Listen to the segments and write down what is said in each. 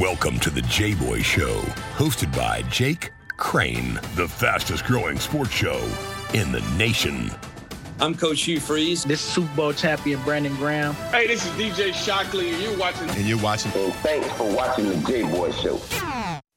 Welcome to the J Boy Show, hosted by Jake Crane, the fastest growing sports show in the nation. I'm Coach Hugh Freeze. This is Super Bowl champion Brandon Graham. Hey, this is DJ Shockley, and you're watching. And you're watching. And thanks for watching the J Boy Show.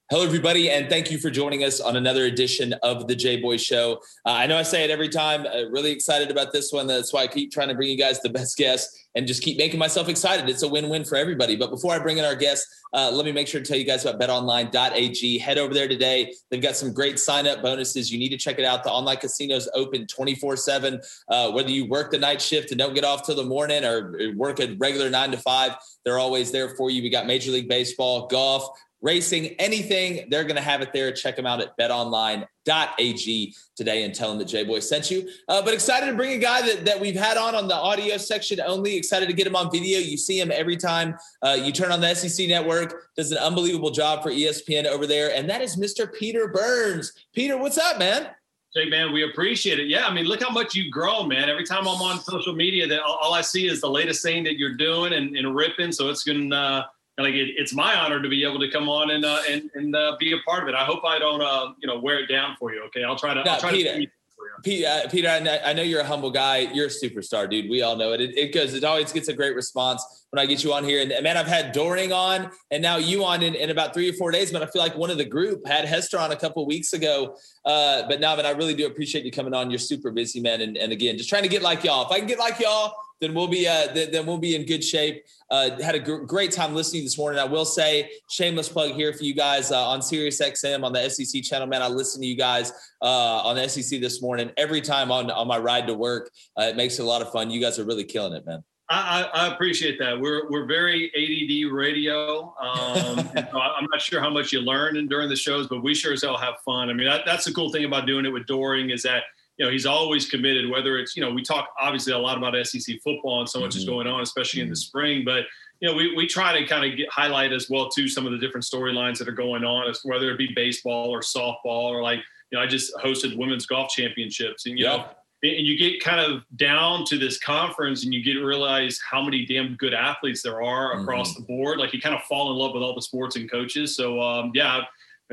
Hello, everybody, and thank you for joining us on another edition of the J Boy Show. Uh, I know I say it every time. Uh, really excited about this one. That's why I keep trying to bring you guys the best guests and just keep making myself excited. It's a win-win for everybody. But before I bring in our guests, uh, let me make sure to tell you guys about BetOnline.ag. Head over there today. They've got some great sign-up bonuses. You need to check it out. The online casino's open 24/7. Uh, whether you work the night shift and don't get off till the morning, or work a regular nine to five, they're always there for you. We got Major League Baseball, golf racing, anything, they're going to have it there. Check them out at betonline.ag today and tell them that J Boy sent you. Uh, but excited to bring a guy that, that we've had on on the audio section only. Excited to get him on video. You see him every time uh, you turn on the SEC network, does an unbelievable job for ESPN over there. And that is Mr. Peter Burns. Peter, what's up, man? Hey man, we appreciate it. Yeah, I mean, look how much you've grown, man. Every time I'm on social media, that all, I see is the latest thing that you're doing and, and ripping. So it's to uh, like it, it's my honor to be able to come on and uh, and and uh, be a part of it. I hope I don't uh, you know wear it down for you. Okay, I'll try to. No, I'll try Peter, to Peter, uh, Peter I, know, I know you're a humble guy. You're a superstar, dude. We all know it. It goes. It, it always gets a great response when I get you on here. And man, I've had Doering on, and now you on in, in about three or four days. But I feel like one of the group had Hester on a couple weeks ago. Uh, but now, man, I really do appreciate you coming on. You're super busy, man. And, and again, just trying to get like y'all. If I can get like y'all, then we'll be uh, th- then we'll be in good shape. Uh, had a gr- great time listening this morning. I will say, shameless plug here for you guys uh, on Sirius XM on the SEC channel. Man, I listen to you guys uh, on the SEC this morning every time on on my ride to work. Uh, it makes it a lot of fun. You guys are really killing it, man. I, I, appreciate that. We're we're very ADD radio. Um, I'm not sure how much you learn during the shows, but we sure as hell have fun. I mean, that, that's the cool thing about doing it with Doering is that you know, he's always committed, whether it's, you know, we talk obviously a lot about SEC football and so much mm-hmm. is going on, especially in the mm-hmm. spring, but you know, we, we try to kind of get highlight as well too some of the different storylines that are going on, as whether it be baseball or softball or like, you know, I just hosted women's golf championships and you yeah. know, and you get kind of down to this conference and you get to realize how many damn good athletes there are across mm-hmm. the board. Like you kind of fall in love with all the sports and coaches. So um, yeah,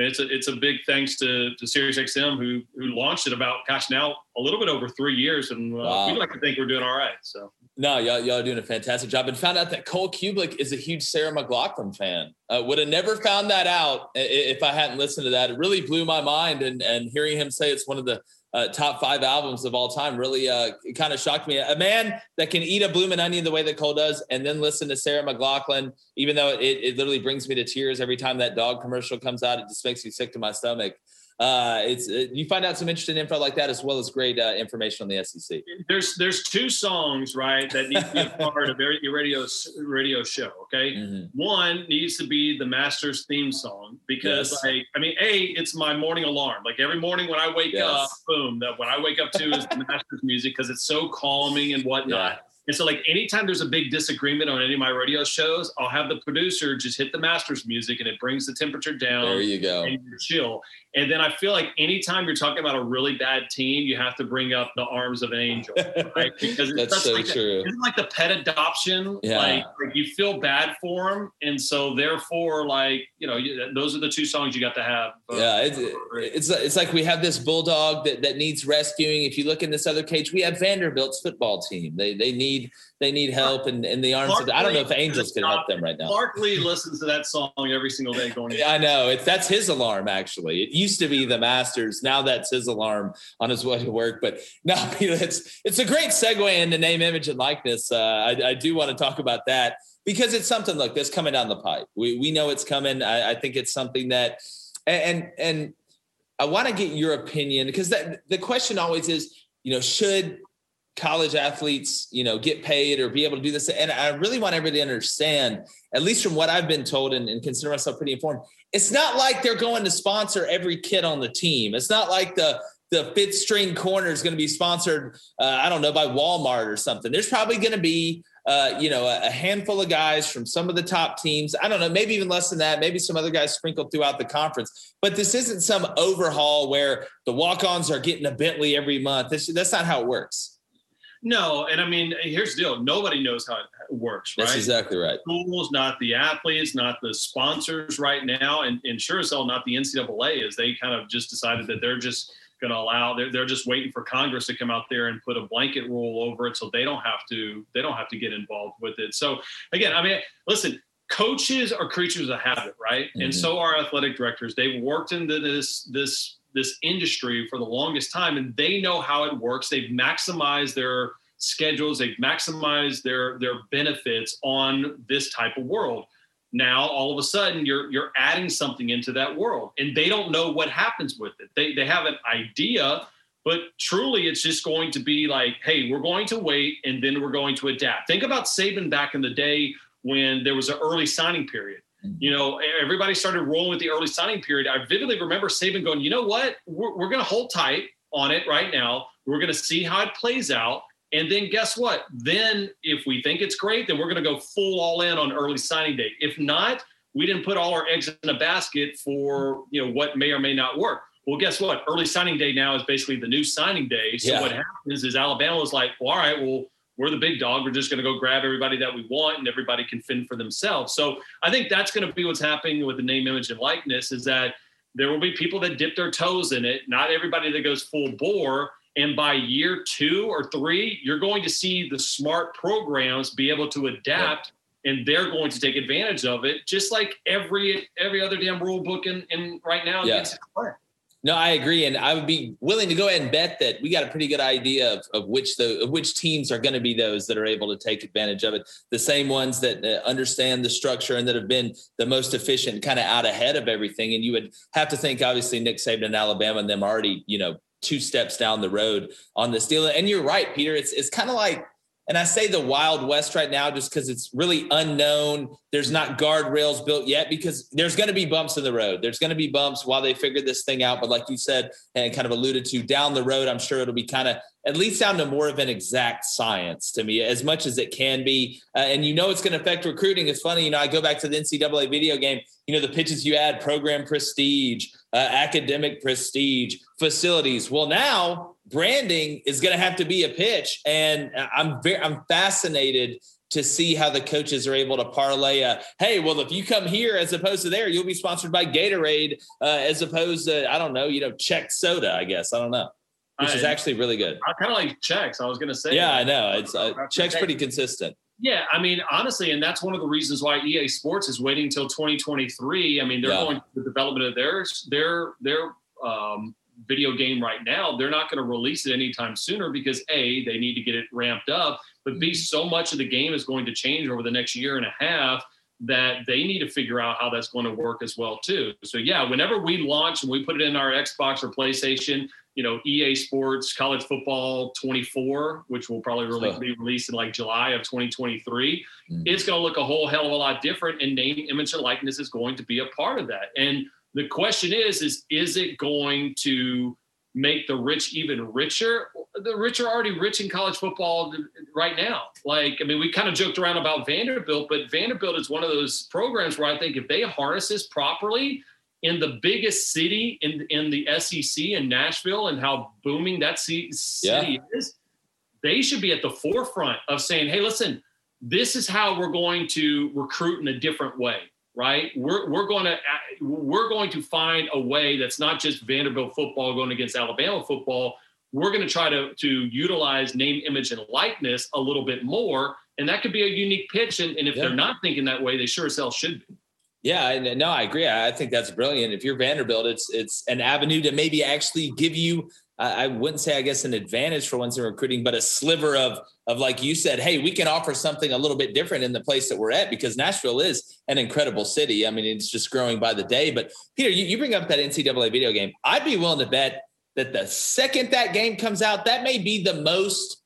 mean, it's a it's a big thanks to to SiriusXM who who launched it about gosh now a little bit over three years, and uh, wow. we like to think we're doing all right. So no, y'all y'all are doing a fantastic job, and found out that Cole Cubelic is a huge Sarah McLachlan fan. Uh, would have never found that out if I hadn't listened to that. It really blew my mind, and and hearing him say it's one of the uh, top five albums of all time really uh, kind of shocked me. A man that can eat a blooming onion the way that Cole does, and then listen to Sarah McLachlan, even though it, it literally brings me to tears every time that dog commercial comes out. It just makes me sick to my stomach uh, it's it, you find out some interesting info like that as well as great uh, information on the SEC. There's there's two songs right that need to be a part of your radio radio show. Okay, mm-hmm. one needs to be the Masters theme song because yes. like I mean, a it's my morning alarm. Like every morning when I wake yes. up, boom, that what I wake up to is the Masters music because it's so calming and whatnot. Yeah. And so, like, anytime there's a big disagreement on any of my radio shows, I'll have the producer just hit the master's music and it brings the temperature down. There you go. And you chill. And then I feel like anytime you're talking about a really bad team, you have to bring up the arms of an angel, right? Because it's That's so like true. Isn't like the pet adoption? Yeah. Like, like, you feel bad for them, and so therefore, like you know, you, those are the two songs you got to have. Yeah, it's, it's it's like we have this bulldog that that needs rescuing. If you look in this other cage, we have Vanderbilt's football team. They they need they need help and in, in the arms Clark I don't know if angels can help them right now. Clark Lea listens to that song every single day going. I know it's that's his alarm actually. It used to be the Masters. Now that's his alarm on his way to work. But no, it's it's a great segue into name, image, and likeness. Uh, I, I do want to talk about that because it's something. Look, that's coming down the pipe. We we know it's coming. I, I think it's something that and and I want to get your opinion because that the question always is, you know, should college athletes, you know, get paid or be able to do this. And I really want everybody to understand, at least from what I've been told and, and, consider myself pretty informed, it's not like they're going to sponsor every kid on the team. It's not like the the fifth string corner is going to be sponsored, uh, I don't know, by Walmart or something. There's probably going to be, uh, you know, a, a handful of guys from some of the top teams. I don't know, maybe even less than that. Maybe some other guys sprinkled throughout the conference. But this isn't some overhaul where the walk-ons are getting a Bentley every month. That's not how it works. No, and I mean, here's the deal: nobody knows how it works, right? That's exactly right. Schools, not the athletes, not the sponsors right now, and, and sure as hell not the NCAA, as they kind of just decided that they're just going to allow. They're, they're just waiting for Congress to come out there and put a blanket rule over it, so they don't have to. They don't have to get involved with it. So again, I mean, listen, coaches are creatures of habit, right? Mm-hmm. And so are athletic directors. They've worked into this this this industry for the longest time and they know how it works. They've maximized their schedules, they've maximized their their benefits on this type of world. Now all of a sudden you're you're adding something into that world and they don't know what happens with it. They they have an idea, but truly it's just going to be like, hey, we're going to wait and then we're going to adapt. Think about Saban back in the day when there was an early signing period you know, everybody started rolling with the early signing period. I vividly remember Saban going, you know what? We're, we're going to hold tight on it right now. We're going to see how it plays out. And then guess what? Then if we think it's great, then we're going to go full all in on early signing day. If not, we didn't put all our eggs in a basket for, you know, what may or may not work. Well, guess what? Early signing day now is basically the new signing day. So yeah. what happens is Alabama was like, well, all right, well, we're the big dog. We're just going to go grab everybody that we want, and everybody can fend for themselves. So I think that's going to be what's happening with the name, image, and likeness. Is that there will be people that dip their toes in it. Not everybody that goes full bore. And by year two or three, you're going to see the smart programs be able to adapt. Yeah and they're going to take advantage of it, just like every every other damn rule book in, in right now. Yeah. No, I agree, and I would be willing to go ahead and bet that we got a pretty good idea of, of which the of which teams are going to be those that are able to take advantage of it. The same ones that uh, understand the structure and that have been the most efficient, kind of out ahead of everything. And you would have to think, obviously, Nick Saban and Alabama and them already, you know, two steps down the road on this deal. And you're right, Peter. It's it's kind of like and I say the Wild West right now just because it's really unknown. There's not guardrails built yet because there's going to be bumps in the road. There's going to be bumps while they figure this thing out. But like you said and kind of alluded to, down the road, I'm sure it'll be kind of at least down to more of an exact science to me, as much as it can be. Uh, and you know it's going to affect recruiting. It's funny, you know, I go back to the NCAA video game. You know, the pitches you add, program prestige, uh, academic prestige, facilities. Well, now branding is going to have to be a pitch, and I'm very I'm fascinated to see how the coaches are able to parlay a hey well if you come here as opposed to there you'll be sponsored by gatorade uh, as opposed to i don't know you know check soda i guess. I don't know. Which I, is actually really good. I kind of like checks i was going to say. Yeah i know. It's uh, checks pretty consistent. Yeah, I mean, honestly, and that's one of the reasons why EA Sports is waiting until 2023. I mean, they're yeah. going through the development of their their their um, video game right now, they're not going to release it anytime sooner because A, they need to get it ramped up, but B, mm-hmm. so much of the game is going to change over the next year and a half that they need to figure out how that's going to work as well too. So yeah, whenever we launch and we put it in our Xbox or PlayStation, you know, EA Sports College Football 24, which will probably really be released in like July of 2023, mm-hmm. it's going to look a whole hell of a lot different and name, image, and likeness is going to be a part of that. And the question is, is is it going to make the rich even richer? The rich are already rich in college football right now. Like, I mean, we kind of joked around about Vanderbilt, but Vanderbilt is one of those programs where I think if they harness this properly in the biggest city in in the SEC in Nashville and how booming that city yeah. is, they should be at the forefront of saying, "Hey, listen, this is how we're going to recruit in a different way." Right? We're, we're going to uh, we're going to find a way that's not just Vanderbilt football going against Alabama football. We're going to try to to utilize name, image, and likeness a little bit more, and that could be a unique pitch. And, and if yeah. they're not thinking that way, they sure as hell should be. Yeah, no, I agree. I think that's brilliant. If you're Vanderbilt, it's it's an avenue to maybe actually give you I wouldn't say, I guess, an advantage for once in recruiting, but a sliver of, of like you said, hey, we can offer something a little bit different in the place that we're at because Nashville is an incredible city. I mean, it's just growing by the day. But Peter, you, you bring up that NCAA video game. I'd be willing to bet that the second that game comes out, that may be the most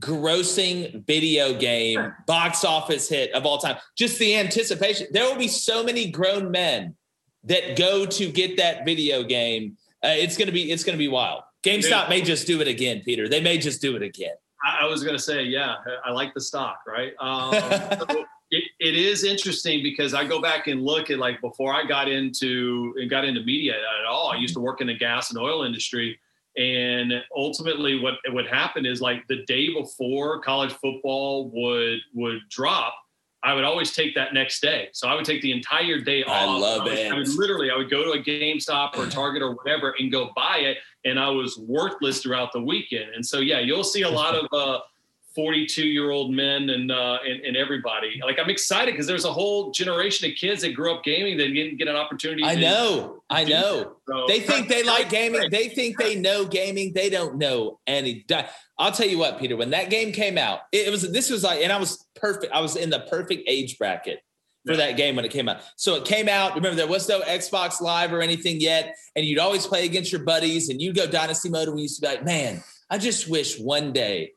grossing video game box office hit of all time. Just the anticipation. There will be so many grown men that go to get that video game. Uh, it's gonna be it's gonna be wild. GameStop may just do it again, Peter. They may just do it again. I, was going to say, yeah, I like the stock, right? Um, it, it is interesting because I go back and look at like before I got into and got into media at all. I used to work in the gas and oil industry, And ultimately, what would happen is like the day before college football would would drop, I would always take that next day. So I would take the entire day off. I love I would, it. I would literally, I would go to a GameStop or Target or whatever and go buy it, and I was worthless throughout the weekend. And so yeah, you'll see a lot of. Uh, 42 year old men and, uh, and, and everybody. Like I'm excited because there's a whole generation of kids that grew up gaming that didn't get an opportunity. I know, I know. So- They think they like gaming. They think they know gaming. They don't know any. I'll tell you what, Peter. When that game came out, it was this was like, and I was perfect. I was in the perfect age bracket for that game when it came out. So it came out. Remember, there was no Xbox Live or anything yet, and you'd always play against your buddies, and you'd go Dynasty mode, and we used to be like, man, I just wish one day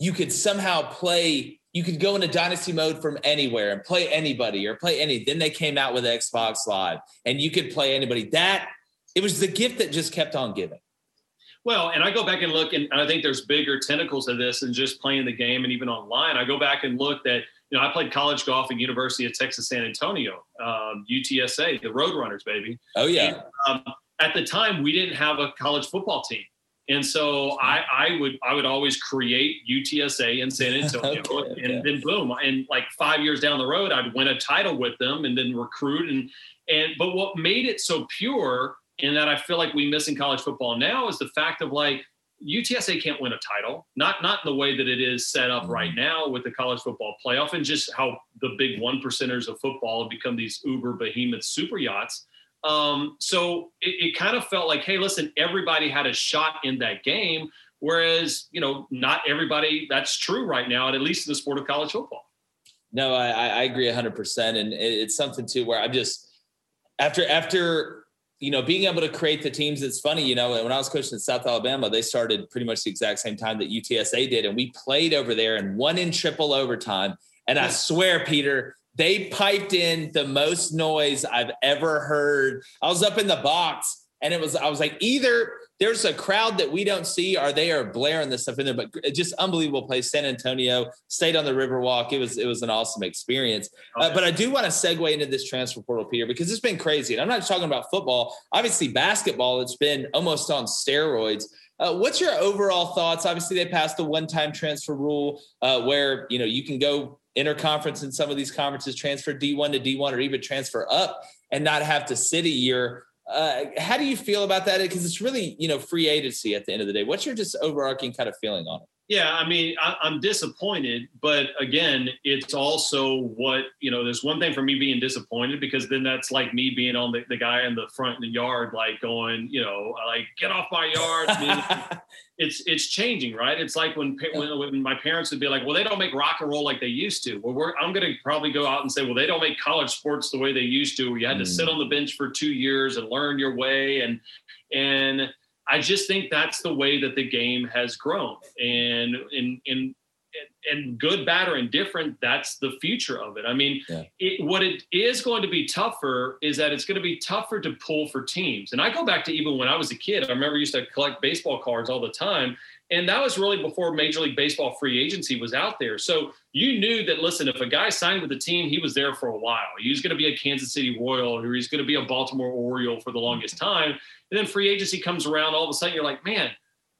you could somehow play. You could go into Dynasty mode from anywhere and play anybody or play any. Then they came out with Xbox Live, and you could play anybody. That it was the gift that just kept on giving. Well, and I go back and look, and I think there's bigger tentacles to this than just playing the game and even online. I go back and look that, you know, I played college golf at University of Texas San Antonio, um, UTSA, the Roadrunners, baby. Oh yeah, Um, at the time, we didn't have a college football team. And so I, I would I would always create UTSA in San Antonio, Okay, okay. and then boom, and like five years down the road, I'd win a title with them, and then recruit and and but what made it so pure, and that I feel like we miss in college football now is the fact of like UTSA can't win a title, not not in the way that it is set up right mm-hmm. now with the college football playoff, and just how the big one percenters of football have become these uber behemoth super yachts. Um, so it, it kind of felt like, hey, listen, everybody had a shot in that game, whereas you know not everybody. That's true right now, at least in the sport of college football. No, I, I I agree hundred percent, and it- it's something too where I'm just after after you know being able to create the teams. It's funny, you know, when I was coaching at South Alabama, they started pretty much the exact same time that UTSA did, and we played over there and won in triple overtime. And I swear, Peter, they piped in the most noise I've ever heard. I was up in the box, and it was I was like, either there's a crowd that we don't see, or they are blaring this stuff in there. But just unbelievable place. San Antonio stayed on the Riverwalk. It was it was an awesome experience. Uh, but I do want to segue into this transfer portal, Peter, because it's been crazy. And I'm not talking about football. Obviously, basketball. It's been almost on steroids. Uh, what's your overall thoughts? Obviously, they passed the one-time transfer rule, uh, where you know you can go interconference in some of these conferences, transfer D1 to D1, or even transfer up and not have to sit a year. Uh, how do you feel about that? Because it's really you know free agency at the end of the day. What's your just overarching kind of feeling on it? Yeah, I mean, I, I'm disappointed, but again, it's also what you know. There's one thing for me being disappointed because then that's like me being on the, the guy in the front in the yard, like going, you know, like get off my yard. I mean, it's it's changing, right? It's like when, when when my parents would be like, well, they don't make rock and roll like they used to. Well, we're I'm going to probably go out and say, well, they don't make college sports the way they used to. Where you had to Mm. sit on the bench for two years and learn your way, and and I just think that's the way that the game has grown, and in in and good, bad, or indifferent, that's the future of it. I mean, Yeah. it, what it is going to be tougher is that it's going to be tougher to pull for teams. And I go back to even when I was a kid. I remember I used to collect baseball cards all the time, and that was really before Major League Baseball free agency was out there. So you knew that. Listen, if a guy signed with the team, he was there for a while. He was going to be a Kansas City Royal, or he's going to be a Baltimore Oriole for the longest time. And then free agency comes around, all of a sudden you're like, man,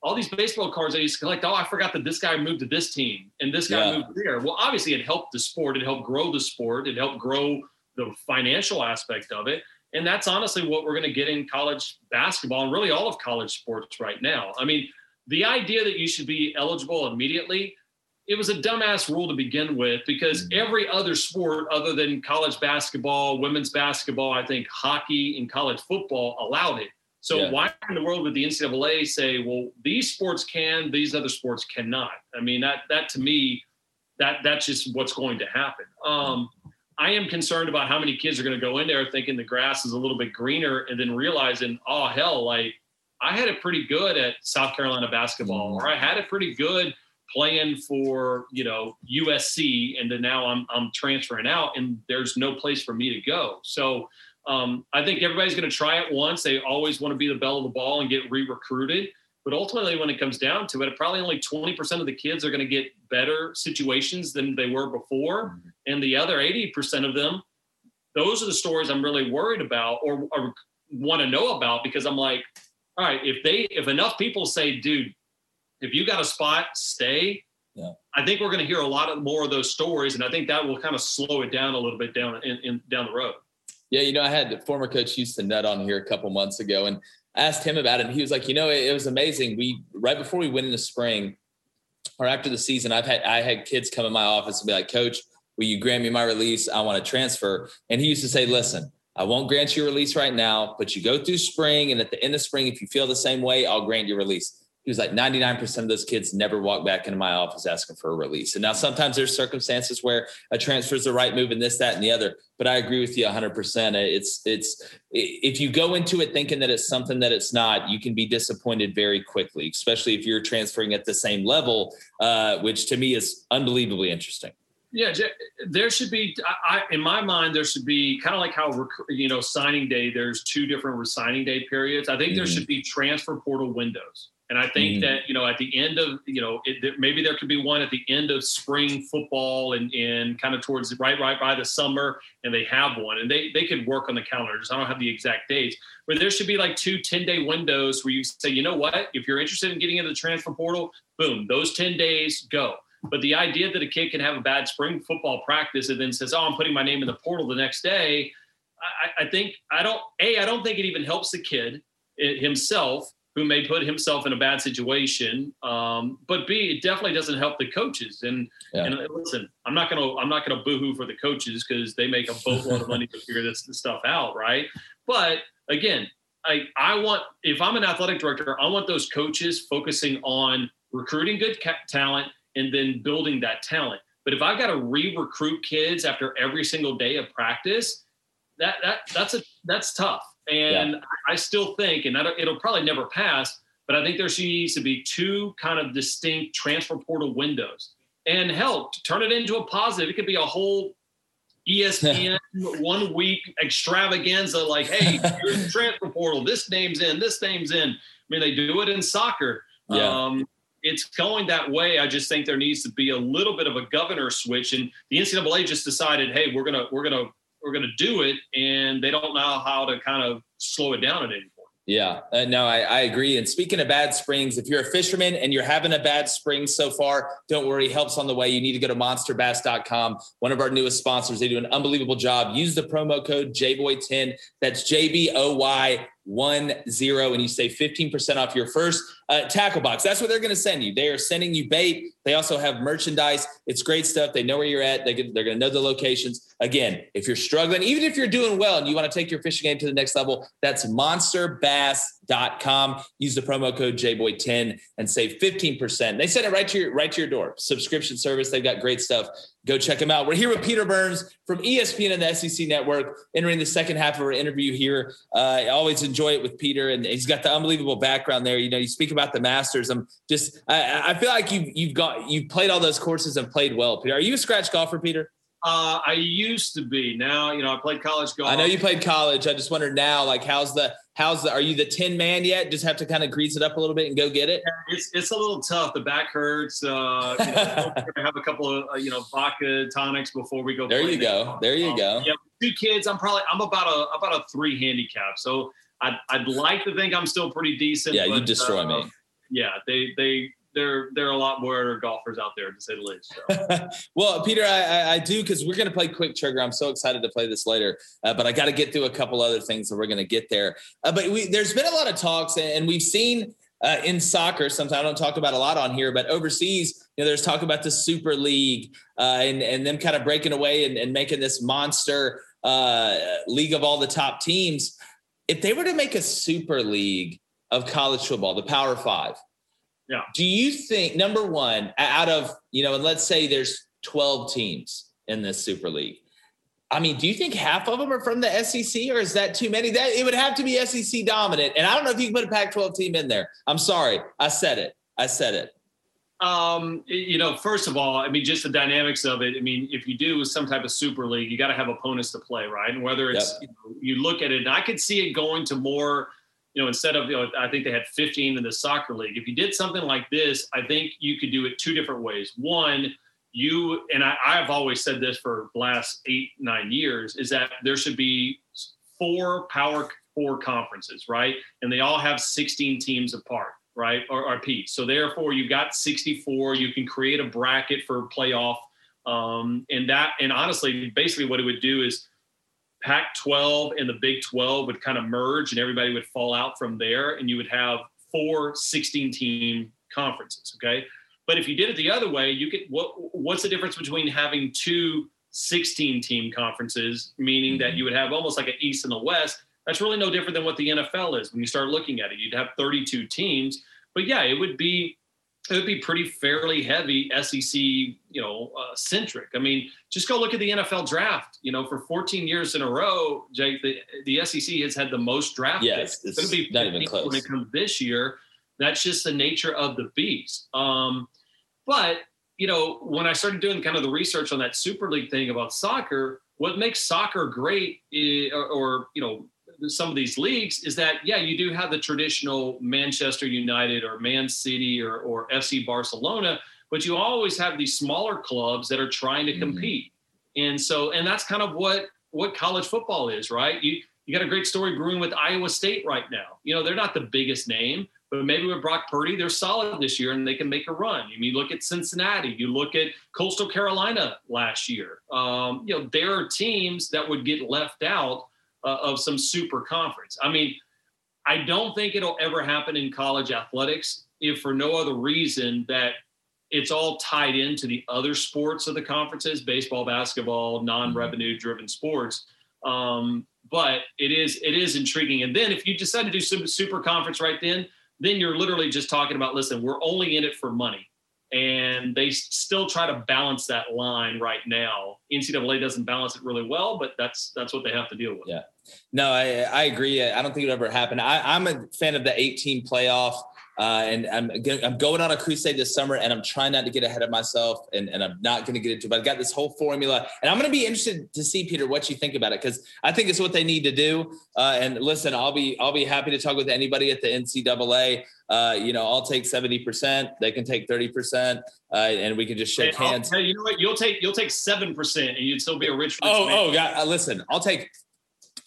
all these baseball cards I used to collect. Oh, I forgot that this guy moved to this team and this guy Yeah. moved there. Well, obviously it helped the sport. It helped grow the sport. It helped grow the financial aspect of it. And that's honestly what we're going to get in college basketball and really all of college sports right now. I mean, the idea that you should be eligible immediately, it was a dumbass rule to begin with because every other sport other than college basketball, women's basketball, I think hockey and college football allowed it. So Yeah. why in the world would the NCAA say, well, these sports can, these other sports cannot? I mean, that that to me, that that's just what's going to happen. Um, I am concerned about how many kids are going to go in there thinking the grass is a little bit greener and then realizing, oh hell, like I had it pretty good at South Carolina basketball, or I had it pretty good playing for you know USC, and then now I'm I'm transferring out, and there's no place for me to go. So um, I think everybody's going to try it once. They always want to be the belle of the ball and get re-recruited. But ultimately, when it comes down to it, probably only 20% of the kids are going to get better situations than they were before. And the other 80% of them, those are the stories I'm really worried about or, or want to know about because I'm like, all right, if they if enough people say, dude, if you got a spot, stay. Yeah. I think we're going to hear a lot of more of those stories, and I think that will kind of slow it down a little bit down in, in down the road. Yeah, you know, I had former coach Houston Nutt on here a couple months ago, and I asked him about it, and he was like, you know, it, it was amazing. We right before we went into spring, or after the season, I've had I had kids come in my office and be like, Coach, will you grant me my release? I want to transfer. And he used to say, Listen, I won't grant you release right now, but you go through spring, and at the end of spring, if you feel the same way, I'll grant you release he was like 99% of those kids never walk back into my office asking for a release. And now sometimes there's circumstances where a transfer is the right move and this, that, and the other. But I agree with you 100%. It's, it's, if you go into it thinking that it's something that it's not, you can be disappointed very quickly, especially if you're transferring at the same level, uh, which to me is unbelievably interesting. Yeah, there should be. I, in my mind, there should be kind of like how you know signing day. There's two different signing day periods. I think mm-hmm. there should be transfer portal windows. And I think mm that, you know, at the end of, you know, it, maybe there could be one at the end of spring football and, and kind of towards right, right by the summer, and they have one and they, they could work on the calendar. Just I don't have the exact dates, but there should be like two 10 day windows where you say, you know what, if you're interested in getting into the transfer portal, boom, those 10 days go. But the idea that a kid can have a bad spring football practice and then says, oh, I'm putting my name in the portal the next day, I, I think, I don't, A, I don't think it even helps the kid himself who may put himself in a bad situation. Um, but B, it definitely doesn't help the coaches. And yeah. and listen, I'm not gonna I'm not gonna boohoo for the coaches because they make a boatload of money to figure this, this stuff out, right? But again, I I want if I'm an athletic director, I want those coaches focusing on recruiting good ca- talent and then building that talent. But if I've got to re-recruit kids after every single day of practice, that that that's a that's tough. And yeah. I still think, and it'll probably never pass, but I think there needs to be two kind of distinct transfer portal windows. And help turn it into a positive. It could be a whole ESPN one week extravaganza, like, hey, here's the transfer portal. This name's in, this name's in. I mean, they do it in soccer. Yeah. Um, it's going that way. I just think there needs to be a little bit of a governor switch. And the NCAA just decided, hey, we're gonna we're gonna we're to do it, and they don't know how to kind of slow it down at any point. Yeah, uh, no, I, I, agree. And speaking of bad springs, if you're a fisherman and you're having a bad spring so far, don't worry, help's on the way. You need to go to monsterbass.com, one of our newest sponsors. They do an unbelievable job. Use the promo code JBOY10. That's J B O Y one zero, and you save 15% off your first uh, tackle box. That's what they're going to send you. They are sending you bait. They also have merchandise. It's great stuff. They know where you're at. They get, they're going to know the locations. Again, if you're struggling, even if you're doing well and you want to take your fishing game to the next level, that's monsterbass.com. Use the promo code JBoy10 and save 15%. They send it right to your right to your door. Subscription service. They've got great stuff. Go check them out. We're here with Peter Burns from ESPN and the SEC Network, entering the second half of our interview here. Uh, I always enjoy it with Peter, and he's got the unbelievable background there. You know, you speak about the Masters. I'm just, I, I feel like you've you've got you've played all those courses and played well. Peter, are you a scratch golfer, Peter? Uh, I used to be. Now, you know, I played college golf. I know you played college. I just wondered now, like, how's the how's the? Are you the ten man yet? Just have to kind of grease it up a little bit and go get it. Yeah, it's it's a little tough. The back hurts. Uh, you know, have a couple of uh, you know vodka tonics before we go. There you go. There you um, go. Yeah, two kids. I'm probably I'm about a about a three handicap. So I'd I'd like to think I'm still pretty decent. Yeah, you destroy uh, me. Yeah, they they there there are a lot more golfers out there to say the least. So. well, Peter, I, I do because we're going to play quick trigger. I'm so excited to play this later, uh, but I got to get through a couple other things, so we're going to get there. Uh, but we, there's been a lot of talks, and we've seen. Uh, in soccer, sometimes I don't talk about a lot on here, but overseas, you know, there's talk about the Super League uh, and and them kind of breaking away and, and making this monster uh, league of all the top teams. If they were to make a Super League of college football, the Power Five, yeah. Do you think number one, out of you know, and let's say there's 12 teams in this Super League. I mean, do you think half of them are from the SEC, or is that too many? That it would have to be SEC dominant, and I don't know if you can put a Pac-12 team in there. I'm sorry, I said it. I said it. Um, you know, first of all, I mean, just the dynamics of it. I mean, if you do some type of super league, you got to have opponents to play, right? And whether it's yep. you, know, you look at it, and I could see it going to more you know, instead of, you know, I think they had 15 in the soccer league. If you did something like this, I think you could do it two different ways. One, you, and I, I've always said this for the last eight, nine years, is that there should be four power four conferences, right? And they all have 16 teams apart, right? Or, or piece. So therefore, you've got 64. You can create a bracket for playoff. Um, and that, and honestly, basically what it would do is Pac 12 and the Big 12 would kind of merge and everybody would fall out from there. And you would have four 16 team conferences. Okay. But if you did it the other way, you could, what, what's the difference between having two 16 team conferences, meaning that mm-hmm. you would have almost like an East and a West? That's really no different than what the NFL is when you start looking at it. You'd have 32 teams, but yeah, it would be it would be pretty fairly heavy SEC, you know, uh, centric. I mean, just go look at the NFL draft. You know, for 14 years in a row, Jake, the, the SEC has had the most draft yes, picks. It's, to be not even close when it comes this year. That's just the nature of the beast. Um, but you know, when I started doing kind of the research on that Super League thing about soccer, what makes soccer great, is, or, or you know, some of these leagues is that yeah you do have the traditional manchester united or man city or, or fc barcelona but you always have these smaller clubs that are trying to mm-hmm. compete mm-hmm. and so and that's kind of what what college football is right you you got a great story brewing with iowa state right now you know they're not the biggest name but maybe with Brock Purdy, they're solid this year and they can make a run. I mean, you look at Cincinnati, you look at Coastal Carolina last year. Um, you know, there are teams that would get left out uh, of some super conference. I mean, I don't think it'll ever happen in college athletics if for no other reason that it's all tied into the other sports of the conferences baseball basketball non-revenue driven sports. Um, but it is it is intriguing. And then if you decide to do some super conference right then then you're literally just talking about listen we're only in it for money and they still try to balance that line right now. NCAA doesn't balance it really well, but that's that's what they have to deal with. Yeah, no, I I agree. I don't think it ever happened. I, I'm a fan of the 18 playoff. Uh, and I'm I'm going on a crusade this summer, and I'm trying not to get ahead of myself, and, and I'm not going to get into. It, but I've got this whole formula, and I'm going to be interested to see Peter what you think about it because I think it's what they need to do. Uh, and listen, I'll be I'll be happy to talk with anybody at the NCAA. Uh, you know, I'll take seventy percent. They can take thirty percent, uh, and we can just shake hands. Hey, you know what? You'll take you'll take seven percent, and you'd still be a rich. rich oh, man. oh, God! Uh, listen, I'll take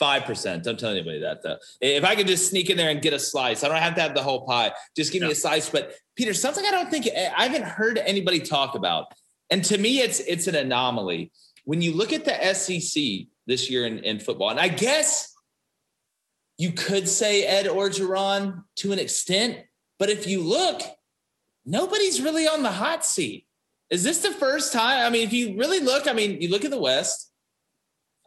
Five percent. Don't tell anybody that though. If I could just sneak in there and get a slice, I don't have to have the whole pie. Just give me a slice. But Peter, something I don't think eh, I haven't heard anybody talk about, and to me, it's it's an anomaly when you look at the SEC this year in, in football. And I guess you could say Ed Orgeron to an extent, but if you look, nobody's really on the hot seat. Is this the first time? I mean, if you really look, I mean, you look at the West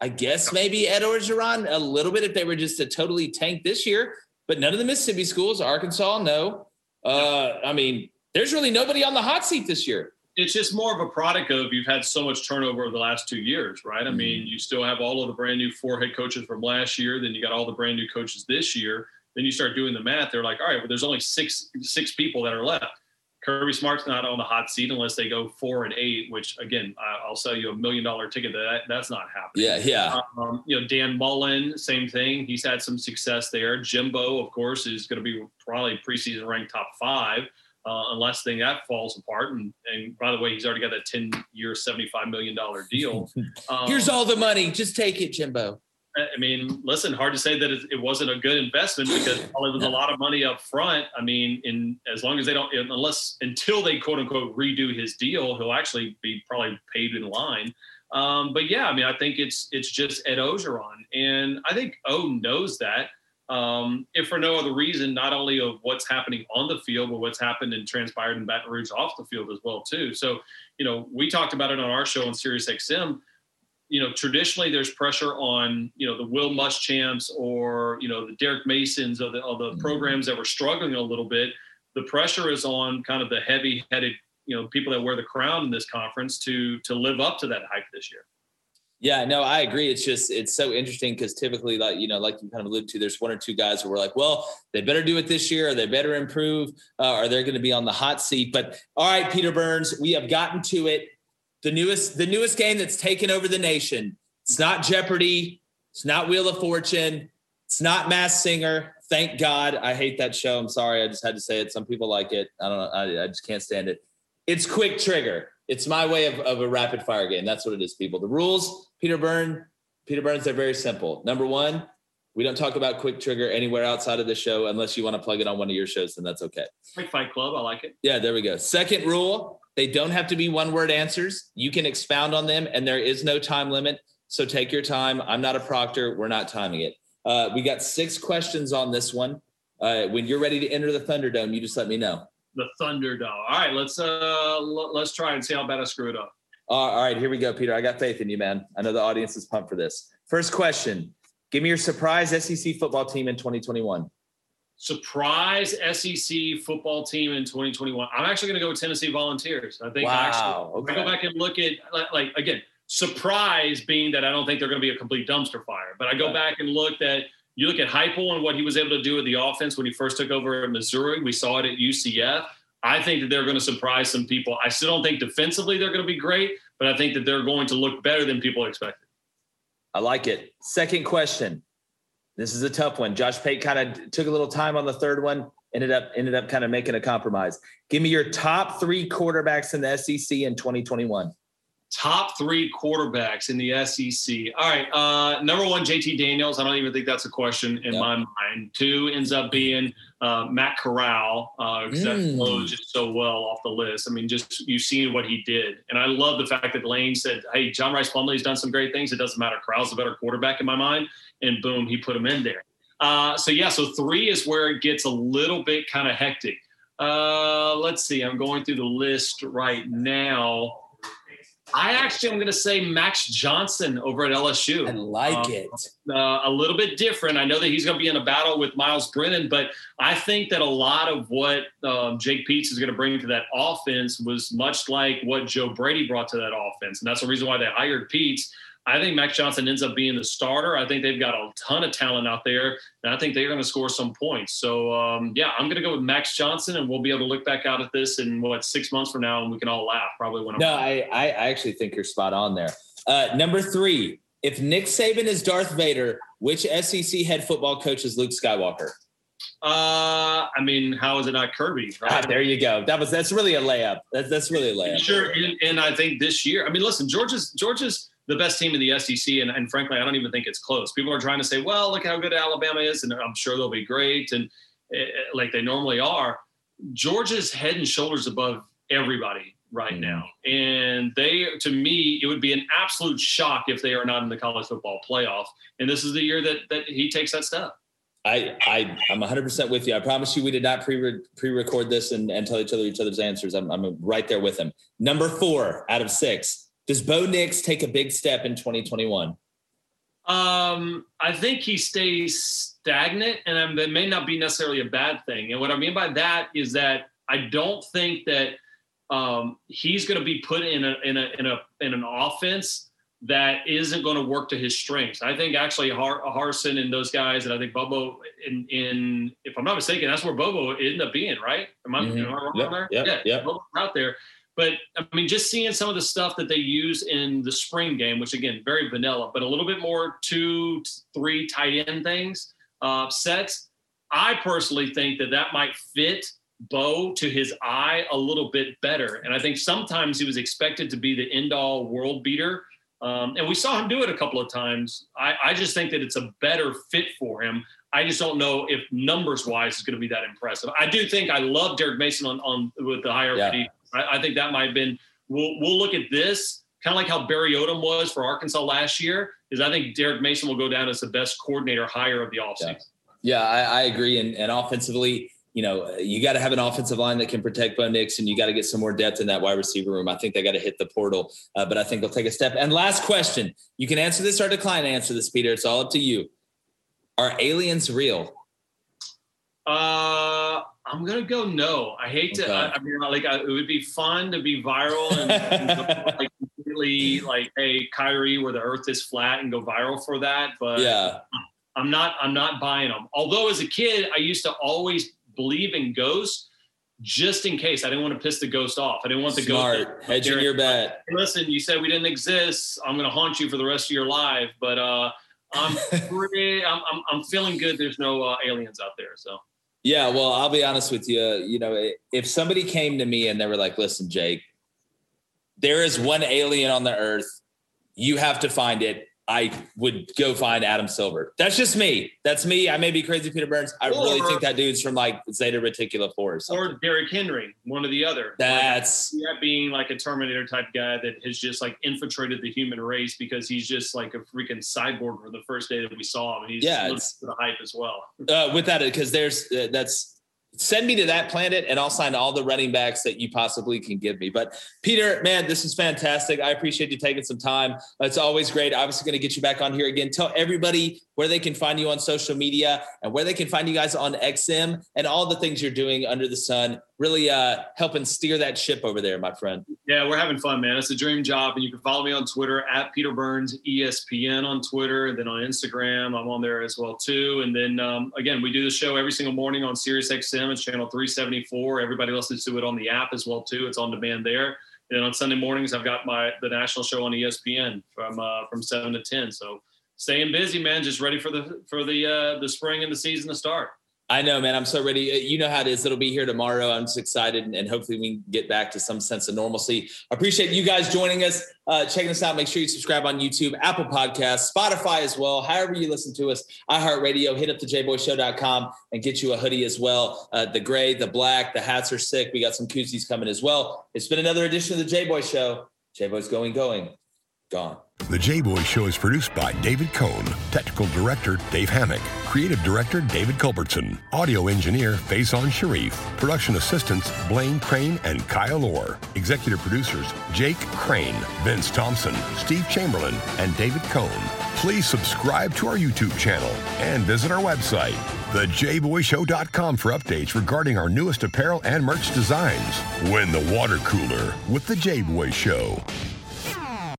I guess maybe Ed Orgeron a little bit if they were just a totally tank this year, but none of the Mississippi schools, Arkansas, no. Uh, I mean, there's really nobody on the hot seat this year. It's just more of a product of you've had so much turnover over the last two years, right? I mean, mm-hmm. you still have all of the brand new four head coaches from last year, then you got all the brand new coaches this year. Then you start doing the math. They're like, all right, well, there's only six six people that are left Kirby Smart's not on the hot seat unless they go four and eight, which again, I'll sell you a million dollar ticket that that's not happening. Yeah, yeah. Um, you know, Dan Mullen, same thing. He's had some success there. Jimbo, of course, is going to be probably preseason ranked top five, uh, unless thing that falls apart. And, and by the way, he's already got that ten year, seventy five million dollar deal. Um, Here's all the money. Just take it, Jimbo. I mean, listen, hard to say that it, wasn't a good investment because it was a lot of money up front. I mean, in as long as they don't, unless until they quote unquote redo his deal, he'll actually be probably paid in line. Um, but yeah, I mean, I think it's it's just Ed Orgeron, and I think O knows that. Um, if for no other reason, not only of what's happening on the field, but what's happened and transpired in Baton Rouge off the field as well too. So, you know, we talked about it on our show on Sirius XM you know, traditionally there's pressure on, you know, the Will Muschamps or, you know, the Derek Masons or the, or the mm-hmm. programs that were struggling a little bit. The pressure is on kind of the heavy headed, you know, people that wear the crown in this conference to, to live up to that hype this year. Yeah, no, I agree. It's just it's so interesting because typically, like you know, like you kind of alluded to, there's one or two guys who were like, well, they better do it this year, or they better improve, uh, or they're going to be on the hot seat. But all right, Peter Burns, we have gotten to it the newest the newest game that's taken over the nation. It's not Jeopardy. It's not Wheel of Fortune. It's not Masked Singer. Thank God. I hate that show. I'm sorry. I just had to say it. Some people like it. I don't know. I, I just can't stand it. It's quick trigger. It's my way of, of a rapid fire game. That's what it is, people. The rules, Peter Byrne, Peter Burns, they're very simple. Number one, We don't talk about Quick Trigger anywhere outside of the show unless you want to plug it on one of your shows, then that's okay. Like Fight Club, I like it. Yeah, there we go. Second rule they don't have to be one word answers. You can expound on them, and there is no time limit. So take your time. I'm not a proctor. We're not timing it. Uh, we got six questions on this one. Uh, when you're ready to enter the Thunderdome, you just let me know. The Thunderdome. All right, let's uh l- let's try and see how bad I screw it up. all right, here we go, Peter. I got faith in you, man. I know the audience is pumped for this. First question Give me your surprise SEC football team in 2021. Surprise SEC football team in 2021. I'm actually going to go with Tennessee Volunteers. I think I actually, Wow. if I go back and look at like, like again, surprise being that I don't think they're going to be a complete dumpster fire. But I go Right. back and look at you look at Heupel and what he was able to do with the offense when he first took over at Missouri. We saw it at UCF. I think that they're going to surprise some people. I still don't think defensively they're going to be great, but I think that they're going to look better than people expected. I like it. Second question. This is a tough one. Josh Pate kind of took a little time on the third one. Ended up ended up kind of making a compromise. Give me your top three quarterbacks in the SEC in 2021. Top three quarterbacks in the SEC. All right. Uh, number one, JT Daniels. I don't even think that's a question in Yeah. my mind. Two ends up being uh, Matt Corral because that Mm. flows just so well off the list. I mean, just you've seen what he did. And I love the fact that Lane said, hey, John Rhys Plumlee's done some great things. It doesn't matter. Corral's a better quarterback in my mind. And boom, he put him in there. Uh, so, yeah, so three is where it gets a little bit kind of hectic. Uh, let's see. I'm going through the list right now. I actually am going to say Max Johnson over at LSU. I like Um, it. Uh, a little bit different. I know that he's going to be in a battle with Myles Brennan, but I think that a lot of what um, Jake Peetz is going to bring to that offense was much like what Joe Brady brought to that offense, and that's the reason why they hired Peetz. I think Max Johnson ends up being the starter. I think they've got a ton of talent out there, and I think they're going to score some points. So, um, yeah, I'm going to go with Max Johnson, and we'll be able to look back out at this in what six months from now, and we can all laugh. Probably when I'm No, I, I I actually think you're spot on there. Uh, number three. If Nick Saban is Darth Vader, which SEC head football coach is Luke Skywalker? Uh, I mean, how is it not Kirby? Ah, there you go. That was that's really a layup. That's that's really a layup. Sure, and, and I think this year, I mean, listen, Georgia's Georgia's the best team in the SEC, and, and frankly, I don't even think it's close. People are trying to say, well, look how good Alabama is, and I'm sure they'll be great, and uh, like they normally are. Georgia's head and shoulders above everybody right Mhm. now, and they, to me, it would be an absolute shock if they are not in the college football playoff. And this is the year that that he takes that step. I, I, I'm 100% with you. I promise you, we did not pre pre record this and, and tell each other each other's answers. I'm, I'm right there with him. Number four out of six. Does Bo Nix take a big step in 2021? Um, I think he stays stagnant, and um, that may not be necessarily a bad thing. And what I mean by that is that I don't think that um, he's going to be put in a in a in a in an offense that isn't going to work to his strengths. I think actually Har- Harsin and those guys, and I think Bobo in in if I'm not mistaken, that's where Bobo ended up being, right? Am I, Mhm. am I wrong Yep, there? yep, yeah, yep. Bobo's out there. But I mean, just seeing some of the stuff that they use in the spring game, which again, very vanilla, but a little bit more two, three tight end things, uh, sets. I personally think that that might fit Bo to his eye a little bit better. And I think sometimes he was expected to be the end all world beater. Um, and we saw him do it a couple of times. I, I just think that it's a better fit for him. I just don't know if numbers wise is going to be that impressive. I do think I love Derek Mason on, on with the higher Yeah. I, I think that might have been. We'll we'll look at this kind of like how Barry Odom was for Arkansas last year. Is I think Derek Mason will go down as the best coordinator hire of the offseason. Yeah, I, I agree. And, and offensively, you know, you got to have an offensive line that can protect Bo Nix, and you got to get some more depth in that wide receiver room. I think they got to hit the portal, uh, but I think they'll take a step. And last question: you can answer this or decline to answer this, Peter. It's all up to you. Are aliens real? Uh, I'm gonna go no. I hate to. I, I mean, like, I, it would be fun to be viral and, and like completely like, hey, Kyrie, where the Earth is flat, and go viral for that. But yeah, I'm not. I'm not buying them. Although as a kid, I used to always believe in ghosts, just in case. I didn't want to piss the ghost off. I didn't want the smart. ghost. Hedging your bet. Hey, listen, you said we didn't exist. I'm going to haunt you for the rest of your life. But uh, I'm pretty. I'm, I'm, I'm feeling good. There's no uh, aliens out there. So Yeah, well, I'll be honest with you. You know, if somebody came to me and they were like, "Listen, Jake, there is one alien on the earth. You have to find it. I would go find Adam Silver. That's just me. That's me. I may be crazy, Peter Burns. I or, really think that dude's from like Zeta Reticuli Four or, or Derrick Henry, one or the other. That's like, that being like a Terminator type guy that has just like infiltrated the human race because he's just like a freaking cyborg from the first day that we saw him. And he's yeah, the hype as well. Uh, with that, because there's uh, that's send me to that planet and I'll sign all the running backs that you possibly can give me. But Peter, man, this is fantastic. I appreciate you taking some time. It's always great. Obviously going to get you back on here again. Tell everybody where they can find you on social media and where they can find you guys on XM and all the things you're doing under the sun. Really uh, helping steer that ship over there, my friend. Yeah, we're having fun, man. It's a dream job. And you can follow me on Twitter at Peter Burns ESPN on Twitter. And then on Instagram, I'm on there as well, too. And then um, again, we do the show every single morning on Sirius XM. It's channel 374. Everybody listens to it on the app as well, too. It's on demand there. And on Sunday mornings, I've got my the national show on ESPN from uh, from seven to ten. So staying busy, man. Just ready for the for the uh, the spring and the season to start. I know, man. I'm so ready. Uh, you know how it is. It'll be here tomorrow. I'm just excited, and hopefully we can get back to some sense of normalcy. I appreciate you guys joining us, uh, checking us out. Make sure you subscribe on YouTube, Apple Podcasts, Spotify as well. However you listen to us, iHeartRadio. Hit up the jboyshow.com and get you a hoodie as well. Uh, the gray, the black, the hats are sick. We got some koozies coming as well. It's been another edition of the J Boy Show. J Boy's going, going, gone. The J Boy Show is produced by David Cohn, Technical Director Dave Hammock, Creative Director David Culbertson, Audio Engineer Faison Sharif, Production Assistants Blaine Crane and Kyle Orr, Executive Producers Jake Crane, Vince Thompson, Steve Chamberlain, and David Cohn. Please subscribe to our YouTube channel and visit our website, thejboyshow.com for updates regarding our newest apparel and merch designs. Win the water cooler with The J Boy Show.